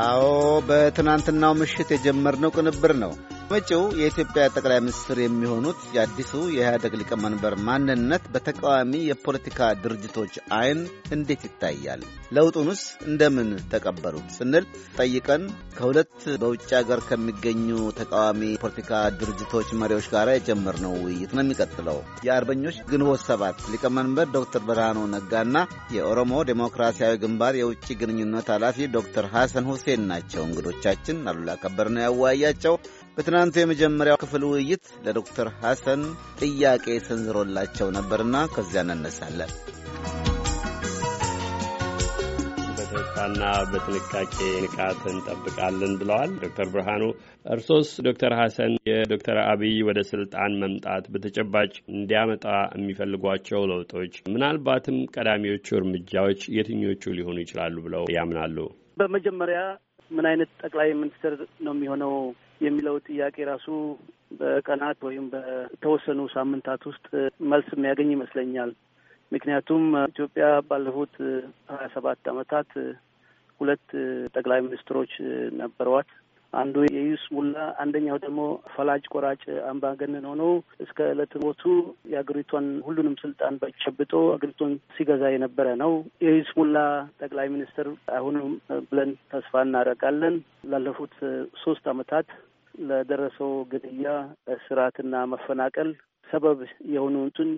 አዎ በትናንትናው ምሽት የጀመርነው ቅንብር ነው። መጪው የኢትዮጵያ ጠቅላይ ሚኒስትር የሚሆኑት የአዲሱ የኢህአደግ ሊቀመንበር ማንነት በተቃዋሚ የፖለቲካ ድርጅቶች አይን እንዴት ይታያል? ለውጡንስ እንደምን ተቀበሉት ስንል ጠይቀን ከሁለት በውጭ ሀገር ከሚገኙ ተቃዋሚ ፖለቲካ ድርጅቶች መሪዎች ጋር የጀመርነው ውይይት ነው የሚቀጥለው። የአርበኞች ግንቦት ሰባት ሊቀመንበር ዶክተር ብርሃኑ ነጋና የኦሮሞ ዴሞክራሲያዊ ግንባር የውጭ ግንኙነት ኃላፊ ዶክተር ሐሰን ሁሴን ናቸው እንግዶቻችን። አሉላ ከበር ነው ያወያያቸው። በትናንቱ የመጀመሪያው ክፍል ውይይት ለዶክተር ሐሰን ጥያቄ ሰንዝሮላቸው ነበርና ከዚያ እንነሳለን። በተስፋና በጥንቃቄ ንቃት እንጠብቃለን ብለዋል ዶክተር ብርሃኑ። እርሶስ ዶክተር ሐሰን የዶክተር አብይ ወደ ስልጣን መምጣት በተጨባጭ እንዲያመጣ የሚፈልጓቸው ለውጦች ምናልባትም ቀዳሚዎቹ እርምጃዎች የትኞቹ ሊሆኑ ይችላሉ ብለው ያምናሉ? በመጀመሪያ ምን አይነት ጠቅላይ ሚኒስትር ነው የሚሆነው የሚለው ጥያቄ ራሱ በቀናት ወይም በተወሰኑ ሳምንታት ውስጥ መልስ የሚያገኝ ይመስለኛል። ምክንያቱም ኢትዮጵያ ባለፉት ሀያ ሰባት ዓመታት ሁለት ጠቅላይ ሚኒስትሮች ነበሯት። አንዱ የይስሙላ አንደኛው ደግሞ ፈላጭ ቆራጭ አምባገነን ሆኖ እስከ ዕለት ሞቱ የአገሪቷን ሁሉንም ስልጣን በጨብጦ አገሪቷን ሲገዛ የነበረ ነው። የይስሙላ ጠቅላይ ሚኒስትር አሁንም ብለን ተስፋ እናደርጋለን። ላለፉት ሶስት ዓመታት ለደረሰው ግድያ፣ እስራትና መፈናቀል ሰበብ የሆኑትን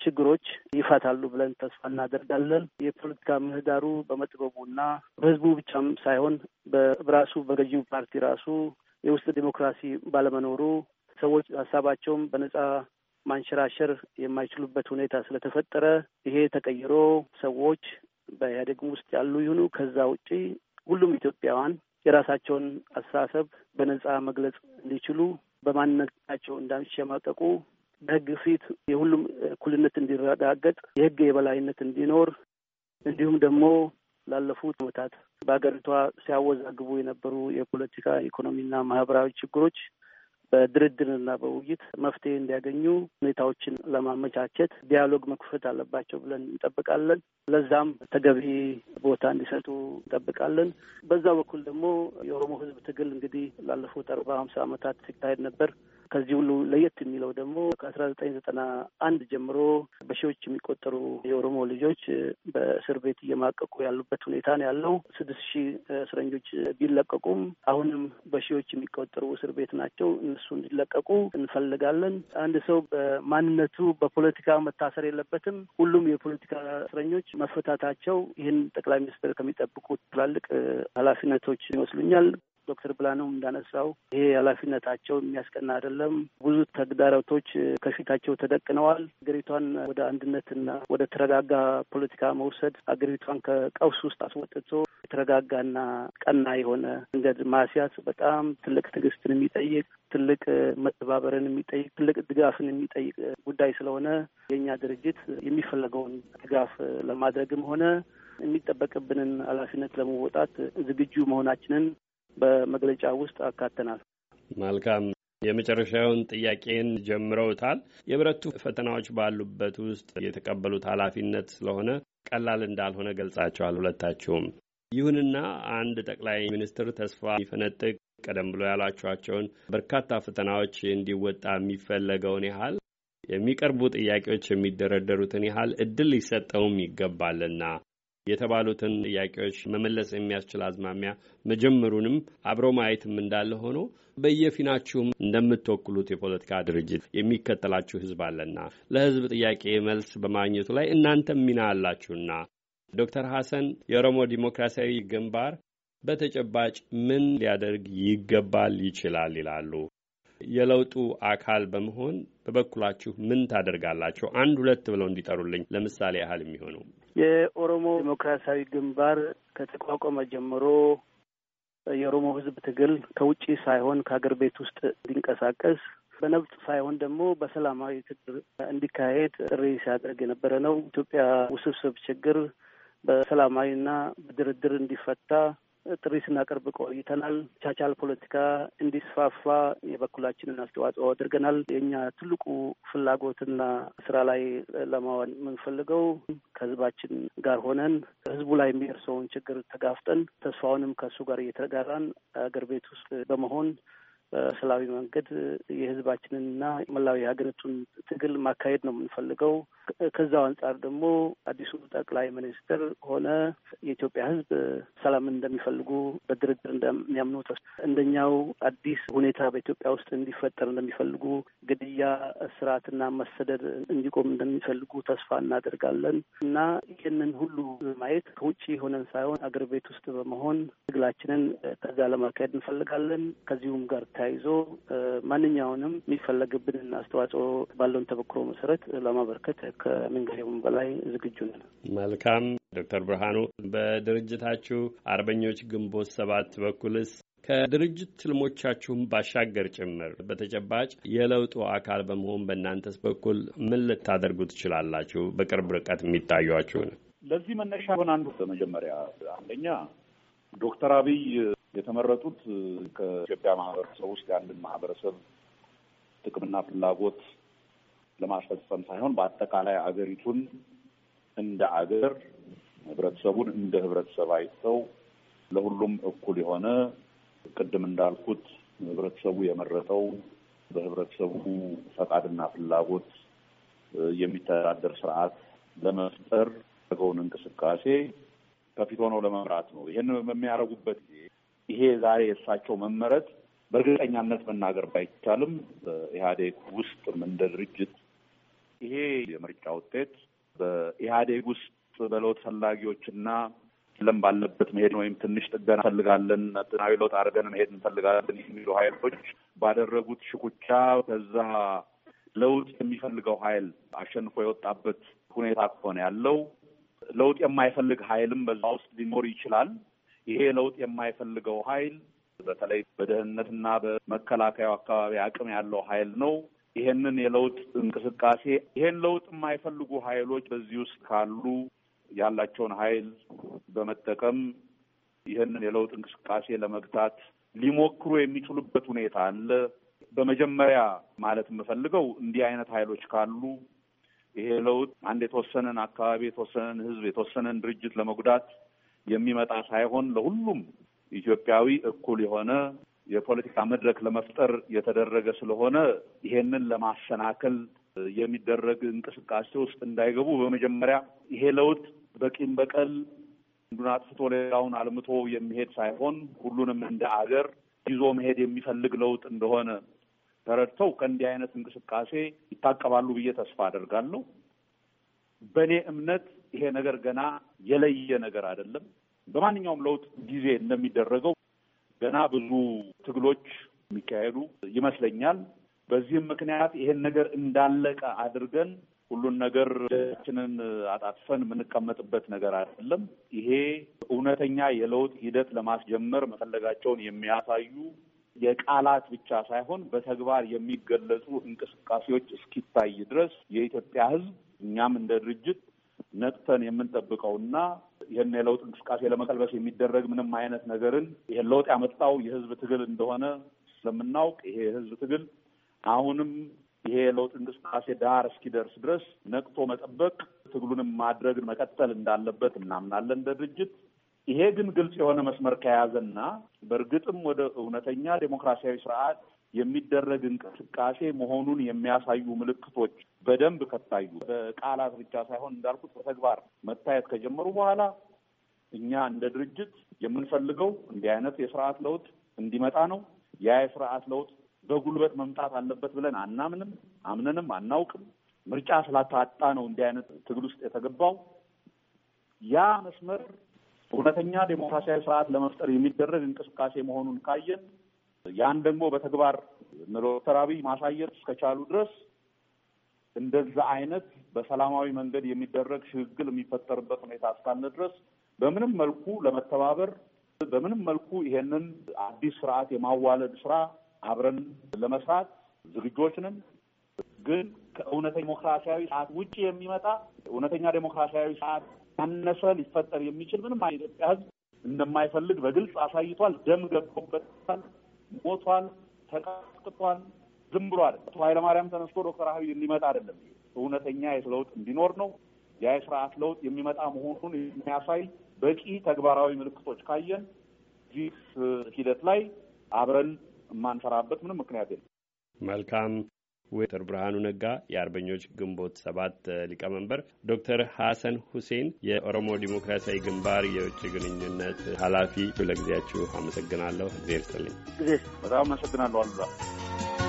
ችግሮች ይፈታሉ ብለን ተስፋ እናደርጋለን። የፖለቲካ ምህዳሩ በመጥበቡና በህዝቡ ብቻም ሳይሆን በራሱ በገዢው ፓርቲ ራሱ የውስጥ ዲሞክራሲ ባለመኖሩ ሰዎች ሀሳባቸውን በነጻ ማንሸራሸር የማይችሉበት ሁኔታ ስለተፈጠረ ይሄ ተቀይሮ ሰዎች በኢህአዴግም ውስጥ ያሉ ይሁኑ ከዛ ውጪ ሁሉም ኢትዮጵያውያን የራሳቸውን አስተሳሰብ በነጻ መግለጽ እንዲችሉ በማንነታቸው እንዳይሸማቀቁ በህግ ፊት የሁሉም እኩልነት እንዲረጋገጥ የህግ የበላይነት እንዲኖር እንዲሁም ደግሞ ላለፉት ዓመታት በሀገሪቷ ሲያወዛግቡ የነበሩ የፖለቲካ ኢኮኖሚና ማህበራዊ ችግሮች በድርድርና በውይይት መፍትሄ እንዲያገኙ ሁኔታዎችን ለማመቻቸት ዲያሎግ መክፈት አለባቸው ብለን እንጠብቃለን። ለዛም ተገቢ ቦታ እንዲሰጡ እንጠብቃለን። በዛ በኩል ደግሞ የኦሮሞ ህዝብ ትግል እንግዲህ ላለፉት አርባ ሀምሳ ዓመታት ሲካሄድ ነበር። ከዚህ ሁሉ ለየት የሚለው ደግሞ ከአስራ ዘጠኝ ዘጠና አንድ ጀምሮ በሺዎች የሚቆጠሩ የኦሮሞ ልጆች በእስር ቤት እየማቀቁ ያሉበት ሁኔታ ነው ያለው። ስድስት ሺህ እስረኞች ቢለቀቁም አሁንም በሺዎች የሚቆጠሩ እስር ቤት ናቸው። እነሱ እንዲለቀቁ እንፈልጋለን። አንድ ሰው በማንነቱ በፖለቲካ መታሰር የለበትም። ሁሉም የፖለቲካ እስረኞች መፈታታቸው ይህን ጠቅላይ ሚኒስትር ከሚጠብቁት ትላልቅ ኃላፊነቶች ይመስሉኛል። ዶክተር ብላነውም እንዳነሳው ይሄ ኃላፊነታቸው የሚያስቀና አይደለም። ብዙ ተግዳሮቶች ከፊታቸው ተደቅነዋል። ሀገሪቷን ወደ አንድነትና ወደ ተረጋጋ ፖለቲካ መውሰድ ሀገሪቷን ከቀውስ ውስጥ አስወጥቶ የተረጋጋና ቀና የሆነ መንገድ ማስያዝ በጣም ትልቅ ትዕግስትን የሚጠይቅ ትልቅ መተባበርን የሚጠይቅ ትልቅ ድጋፍን የሚጠይቅ ጉዳይ ስለሆነ የእኛ ድርጅት የሚፈለገውን ድጋፍ ለማድረግም ሆነ የሚጠበቅብንን ኃላፊነት ለመወጣት ዝግጁ መሆናችንን በመግለጫ ውስጥ አካተናል። መልካም። የመጨረሻውን ጥያቄን ጀምረውታል። የብረቱ ፈተናዎች ባሉበት ውስጥ የተቀበሉት ኃላፊነት ስለሆነ ቀላል እንዳልሆነ ገልጻቸዋል ሁለታችሁም። ይሁንና አንድ ጠቅላይ ሚኒስትር ተስፋ የሚፈነጥቅ ቀደም ብሎ ያሏቸዋቸውን በርካታ ፈተናዎች እንዲወጣ የሚፈለገውን ያህል የሚቀርቡ ጥያቄዎች የሚደረደሩትን ያህል እድል ሊሰጠውም ይገባልና የተባሉትን ጥያቄዎች መመለስ የሚያስችል አዝማሚያ መጀመሩንም አብሮ ማየትም እንዳለ ሆኖ በየፊናችሁም እንደምትወክሉት የፖለቲካ ድርጅት የሚከተላችሁ ሕዝብ አለና ለሕዝብ ጥያቄ መልስ በማግኘቱ ላይ እናንተም ሚና አላችሁና ዶክተር ሐሰን የኦሮሞ ዲሞክራሲያዊ ግንባር በተጨባጭ ምን ሊያደርግ ይገባል ይችላል ይላሉ? የለውጡ አካል በመሆን በበኩላችሁ ምን ታደርጋላችሁ? አንድ ሁለት ብለው እንዲጠሩልኝ ለምሳሌ ያህል የሚሆኑ የኦሮሞ ዲሞክራሲያዊ ግንባር ከተቋቋመ ጀምሮ የኦሮሞ ሕዝብ ትግል ከውጭ ሳይሆን ከሀገር ቤት ውስጥ እንዲንቀሳቀስ በነብጥ ሳይሆን ደግሞ በሰላማዊ ትግል እንዲካሄድ ጥሪ ሲያደርግ የነበረ ነው። ኢትዮጵያ ውስብስብ ችግር በሰላማዊና በድርድር እንዲፈታ ጥሪ ስናቀርብ ቆይተናል። ቻቻል ፖለቲካ እንዲስፋፋ የበኩላችንን አስተዋጽኦ አድርገናል። የእኛ ትልቁ ፍላጎትና ስራ ላይ ለማዋል የምንፈልገው ከህዝባችን ጋር ሆነን ህዝቡ ላይ የሚደርሰውን ችግር ተጋፍጠን ተስፋውንም ከእሱ ጋር እየተጋራን አገር ቤት ውስጥ በመሆን በሰላማዊ መንገድ የህዝባችንንና መላው የሀገሪቱን ትግል ማካሄድ ነው የምንፈልገው። ከዛው አንጻር ደግሞ አዲሱ ጠቅላይ ሚኒስትር ሆነ የኢትዮጵያ ህዝብ ሰላምን እንደሚፈልጉ በድርድር እንደሚያምኑ እንደኛው አዲስ ሁኔታ በኢትዮጵያ ውስጥ እንዲፈጠር እንደሚፈልጉ፣ ግድያ፣ እስራትና መሰደድ እንዲቆም እንደሚፈልጉ ተስፋ እናደርጋለን እና ይህንን ሁሉ ማየት ከውጭ ሆነን ሳይሆን አገር ቤት ውስጥ በመሆን ትግላችንን ከዛ ለማካሄድ እንፈልጋለን። ከዚሁም ጋር ተያይዞ ማንኛውንም የሚፈለግብንን አስተዋጽኦ ባለውን ተበክሮ መሰረት ለማበርከት ከምንጊዜውም በላይ ዝግጁ ነን። መልካም ዶክተር ብርሃኑ በድርጅታችሁ አርበኞች ግንቦት ሰባት በኩልስ ከድርጅት ትልሞቻችሁም ባሻገር ጭምር በተጨባጭ የለውጡ አካል በመሆን በእናንተስ በኩል ምን ልታደርጉ ትችላላችሁ? በቅርብ ርቀት የሚታዩችሁን ለዚህ መነሻ ሆን አንዱ በመጀመሪያ አንደኛ ዶክተር አብይ የተመረጡት ከኢትዮጵያ ማህበረሰብ ውስጥ የአንድን ማህበረሰብ ጥቅምና ፍላጎት ለማስፈጸም ሳይሆን በአጠቃላይ አገሪቱን እንደ አገር ህብረተሰቡን እንደ ህብረተሰብ አይተው ለሁሉም እኩል የሆነ ቅድም እንዳልኩት ህብረተሰቡ የመረጠው በህብረተሰቡ ፈቃድና ፍላጎት የሚተዳደር ስርዓት ለመፍጠር ያደረገውን እንቅስቃሴ ከፊት ሆነው ለመምራት ነው። ይህን በሚያደርጉበት ጊዜ ይሄ ዛሬ የእሳቸው መመረጥ በእርግጠኛነት መናገር ባይቻልም በኢህአዴግ ውስጥም እንደ ድርጅት ይሄ የምርጫ ውጤት በኢህአዴግ ውስጥ በለውጥ ፈላጊዎችና የለም ባለበት መሄድ ወይም ትንሽ ጥገና እንፈልጋለን፣ ጥገናዊ ለውጥ አድርገን መሄድ እንፈልጋለን የሚሉ ሀይሎች ባደረጉት ሽኩቻ ከዛ ለውጥ የሚፈልገው ሀይል አሸንፎ የወጣበት ሁኔታ ከሆነ ያለው ለውጥ የማይፈልግ ሀይልም በዛ ውስጥ ሊኖር ይችላል። ይሄ ለውጥ የማይፈልገው ሀይል በተለይ በደህንነትና በመከላከያው አካባቢ አቅም ያለው ሀይል ነው። ይሄንን የለውጥ እንቅስቃሴ ይሄን ለውጥ የማይፈልጉ ሀይሎች በዚህ ውስጥ ካሉ ያላቸውን ሀይል በመጠቀም ይህንን የለውጥ እንቅስቃሴ ለመግታት ሊሞክሩ የሚችሉበት ሁኔታ አለ። በመጀመሪያ ማለት የምፈልገው እንዲህ አይነት ሀይሎች ካሉ ይሄ ለውጥ አንድ የተወሰነን አካባቢ፣ የተወሰነን ህዝብ፣ የተወሰነን ድርጅት ለመጉዳት የሚመጣ ሳይሆን ለሁሉም ኢትዮጵያዊ እኩል የሆነ የፖለቲካ መድረክ ለመፍጠር የተደረገ ስለሆነ ይሄንን ለማሰናከል የሚደረግ እንቅስቃሴ ውስጥ እንዳይገቡ በመጀመሪያ ይሄ ለውጥ በቂም በቀል አንዱን አጥፍቶ ሌላውን አልምቶ የሚሄድ ሳይሆን ሁሉንም እንደ አገር ይዞ መሄድ የሚፈልግ ለውጥ እንደሆነ ተረድተው ከእንዲህ አይነት እንቅስቃሴ ይታቀባሉ ብዬ ተስፋ አደርጋለሁ። በእኔ እምነት ይሄ ነገር ገና የለየ ነገር አይደለም። በማንኛውም ለውጥ ጊዜ እንደሚደረገው ገና ብዙ ትግሎች የሚካሄዱ ይመስለኛል። በዚህም ምክንያት ይሄን ነገር እንዳለቀ አድርገን ሁሉን ነገር ችንን አጣጥፈን የምንቀመጥበት ነገር አይደለም። ይሄ እውነተኛ የለውጥ ሂደት ለማስጀመር መፈለጋቸውን የሚያሳዩ የቃላት ብቻ ሳይሆን በተግባር የሚገለጹ እንቅስቃሴዎች እስኪታይ ድረስ የኢትዮጵያ ሕዝብ እኛም እንደ ድርጅት ነቅተን የምንጠብቀውና ይህን የለውጥ እንቅስቃሴ ለመቀልበስ የሚደረግ ምንም አይነት ነገርን ይህን ለውጥ ያመጣው የህዝብ ትግል እንደሆነ ስለምናውቅ ይሄ የህዝብ ትግል አሁንም ይሄ የለውጥ እንቅስቃሴ ዳር እስኪደርስ ድረስ ነቅቶ መጠበቅ ትግሉንም ማድረግ መቀጠል እንዳለበት እናምናለን እንደ ድርጅት። ይሄ ግን ግልጽ የሆነ መስመር ከያዘና በእርግጥም ወደ እውነተኛ ዴሞክራሲያዊ ስርዓት የሚደረግ እንቅስቃሴ መሆኑን የሚያሳዩ ምልክቶች በደንብ ከታዩ በቃላት ብቻ ሳይሆን እንዳልኩት በተግባር መታየት ከጀመሩ በኋላ እኛ እንደ ድርጅት የምንፈልገው እንዲህ አይነት የስርዓት ለውጥ እንዲመጣ ነው። ያ የስርዓት ለውጥ በጉልበት መምጣት አለበት ብለን አናምንም፣ አምነንም አናውቅም። ምርጫ ስላታጣ ነው እንዲህ አይነት ትግል ውስጥ የተገባው። ያ መስመር እውነተኛ ዴሞክራሲያዊ ስርዓት ለመፍጠር የሚደረግ እንቅስቃሴ መሆኑን ካየን ያን ደግሞ በተግባር ዶክተር ማሳየት እስከቻሉ ድረስ እንደዛ አይነት በሰላማዊ መንገድ የሚደረግ ሽግግር የሚፈጠርበት ሁኔታ እስካለ ድረስ በምንም መልኩ ለመተባበር በምንም መልኩ ይሄንን አዲስ ስርዓት የማዋለድ ስራ አብረን ለመስራት ዝግጆች ነን። ግን ከእውነተኛ ዴሞክራሲያዊ ስርዓት ውጭ የሚመጣ እውነተኛ ዴሞክራሲያዊ ስርዓት ያነሰ ሊፈጠር የሚችል ምንም የኢትዮጵያ ሕዝብ እንደማይፈልግ በግልጽ አሳይቷል። ደም ገብቶበታል፣ ሞቷል፣ ተቀጥቅጧል። ዝም ብሎ አይደለም። አቶ ኃይለማርያም ተነስቶ ዶክተር አብይ እንዲመጣ አይደለም። እውነተኛ የለውጥ እንዲኖር ነው። ያ የስርዓት ለውጥ የሚመጣ መሆኑን የሚያሳይ በቂ ተግባራዊ ምልክቶች ካየን እዚህ ሂደት ላይ አብረን የማንሰራበት ምንም ምክንያት የለም። መልካም። ዶክተር ብርሃኑ ነጋ የአርበኞች ግንቦት ሰባት ሊቀመንበር፣ ዶክተር ሐሰን ሁሴን የኦሮሞ ዲሞክራሲያዊ ግንባር የውጭ ግንኙነት ኃላፊ፣ ለጊዜያችሁ አመሰግናለሁ። እግዜር ይስጥልኝ። በጣም አመሰግናለሁ አሉላ።